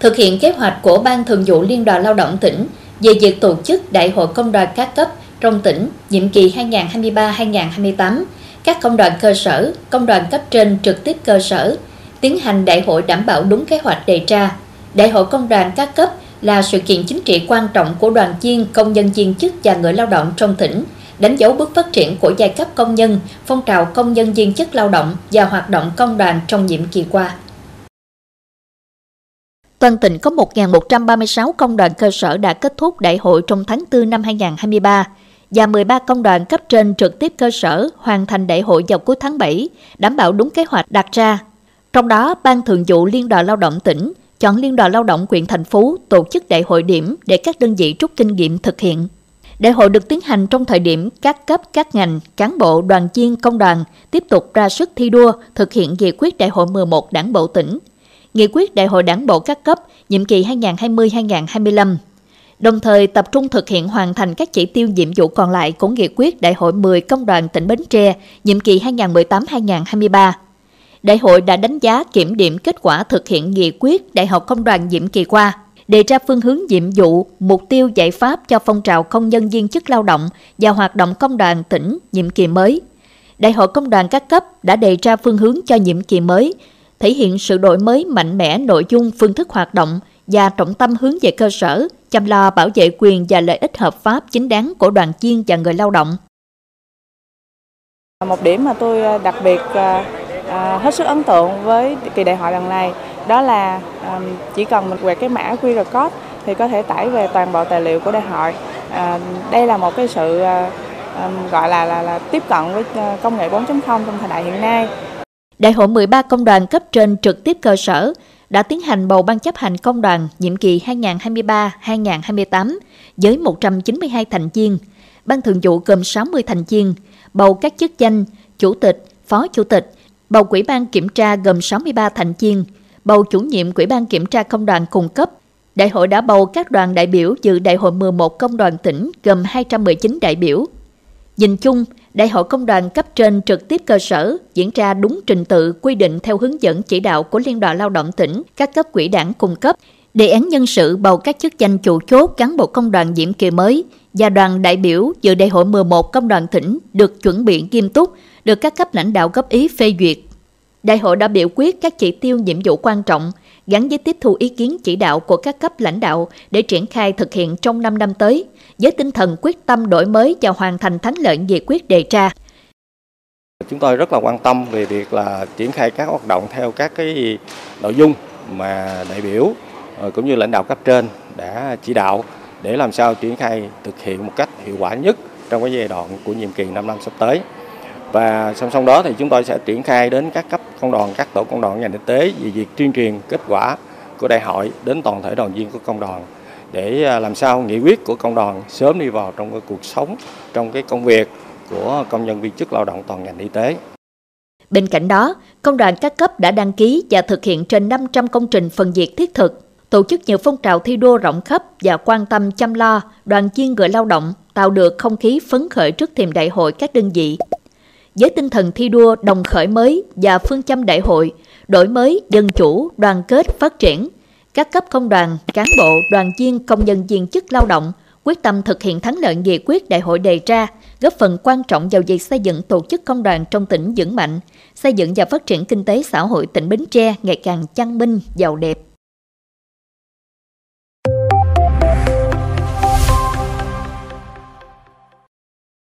Thực hiện kế hoạch của Ban Thường vụ Liên đoàn Lao động tỉnh về việc tổ chức Đại hội Công đoàn các cấp trong tỉnh nhiệm kỳ 2023-2028, các công đoàn cơ sở, công đoàn cấp trên trực tiếp cơ sở tiến hành đại hội đảm bảo đúng kế hoạch đề ra. Đại hội công đoàn các cấp là sự kiện chính trị quan trọng của đoàn viên, công nhân viên chức và người lao động trong tỉnh, đánh dấu bước phát triển của giai cấp công nhân, phong trào công nhân viên chức lao động và hoạt động công đoàn trong nhiệm kỳ qua. Toàn tỉnh có 1.136 công đoàn cơ sở đã kết thúc đại hội trong tháng 4 năm 2023 và 13 công đoàn cấp trên trực tiếp cơ sở hoàn thành đại hội vào cuối tháng 7, đảm bảo đúng kế hoạch đặt ra. Trong đó, Ban Thường vụ Liên đoàn Lao động tỉnh chọn Liên đoàn Lao động quyện thành phố tổ chức đại hội điểm để các đơn vị rút kinh nghiệm thực hiện. Đại hội được tiến hành trong thời điểm các cấp, các ngành, cán bộ, đoàn viên, công đoàn tiếp tục ra sức thi đua thực hiện nghị quyết đại hội 11 đảng bộ tỉnh, nghị quyết đại hội đảng bộ các cấp nhiệm kỳ 2020-2025 đồng thời tập trung thực hiện hoàn thành các chỉ tiêu nhiệm vụ còn lại của nghị quyết Đại hội 10 Công đoàn tỉnh Bến Tre nhiệm kỳ 2018-2023. Đại hội đã đánh giá kiểm điểm kết quả thực hiện nghị quyết Đại học Công đoàn nhiệm kỳ qua, đề ra phương hướng nhiệm vụ, mục tiêu giải pháp cho phong trào công nhân viên chức lao động và hoạt động công đoàn tỉnh nhiệm kỳ mới. Đại hội Công đoàn các cấp đã đề ra phương hướng cho nhiệm kỳ mới, thể hiện sự đổi mới mạnh mẽ nội dung phương thức hoạt động và trọng tâm hướng về cơ sở, chăm lo bảo vệ quyền và lợi ích hợp pháp chính đáng của đoàn viên và người lao động. Một điểm mà tôi à, đặc biệt à, à, hết sức ấn tượng với kỳ đại hội lần này đó là à, chỉ cần mình quẹt cái mã QR code thì có thể tải về toàn bộ tài liệu của đại hội. À, đây là một cái sự gọi là, là là tiếp cận với công nghệ 4.0 trong thời đại hiện nay. Đại hội 13 công đoàn cấp trên trực tiếp cơ sở đã tiến hành bầu ban chấp hành công đoàn nhiệm kỳ 2023-2028 với 192 thành viên. Ban thường vụ gồm 60 thành viên, bầu các chức danh chủ tịch, phó chủ tịch, bầu quỹ ban kiểm tra gồm 63 thành viên, bầu chủ nhiệm quỹ ban kiểm tra công đoàn cung cấp. Đại hội đã bầu các đoàn đại biểu dự đại hội 11 công đoàn tỉnh gồm 219 đại biểu. Nhìn chung, Đại hội công đoàn cấp trên trực tiếp cơ sở diễn ra đúng trình tự quy định theo hướng dẫn chỉ đạo của Liên đoàn Lao động tỉnh, các cấp quỹ đảng cung cấp. Đề án nhân sự bầu các chức danh chủ chốt cán bộ công đoàn nhiệm kỳ mới và đoàn đại biểu dự đại hội 11 công đoàn tỉnh được chuẩn bị nghiêm túc, được các cấp lãnh đạo góp ý phê duyệt. Đại hội đã biểu quyết các chỉ tiêu nhiệm vụ quan trọng gắn với tiếp thu ý kiến chỉ đạo của các cấp lãnh đạo để triển khai thực hiện trong 5 năm tới, với tinh thần quyết tâm đổi mới và hoàn thành thắng lợi nghị quyết đề ra. Chúng tôi rất là quan tâm về việc là triển khai các hoạt động theo các cái nội dung mà đại biểu ờ, cũng như lãnh đạo cấp trên đã chỉ đạo để làm sao triển khai thực hiện một cách hiệu quả nhất trong cái giai đoạn của nhiệm kỳ 5 năm sắp tới. Và song song đó thì chúng tôi sẽ triển khai đến các cấp công đoàn, các tổ công đoàn ngành y tế về việc tuyên truyền kết quả của đại hội đến toàn thể đoàn viên của công đoàn để à, làm sao nghị quyết của công đoàn sớm đi vào trong cái cuộc sống, trong cái công việc của công nhân viên chức lao động toàn ngành y tế. Bên cạnh đó, công đoàn các cấp đã đăng ký và thực hiện trên 500 công trình phần việc thiết thực, tổ chức nhiều phong trào thi đua rộng khắp và quan tâm chăm lo, đoàn viên người lao động, tạo được không khí phấn khởi trước thềm đại hội các đơn vị. Với tinh thần thi đua đồng khởi mới và phương châm đại hội, đổi mới, dân chủ, đoàn kết, phát triển – các cấp công đoàn, cán bộ, đoàn viên, công nhân viên chức lao động quyết tâm thực hiện thắng lợi nghị quyết đại hội đề ra, góp phần quan trọng vào việc xây dựng tổ chức công đoàn trong tỉnh vững mạnh, xây dựng và phát triển kinh tế xã hội tỉnh Bến Tre ngày càng chăn minh, giàu đẹp.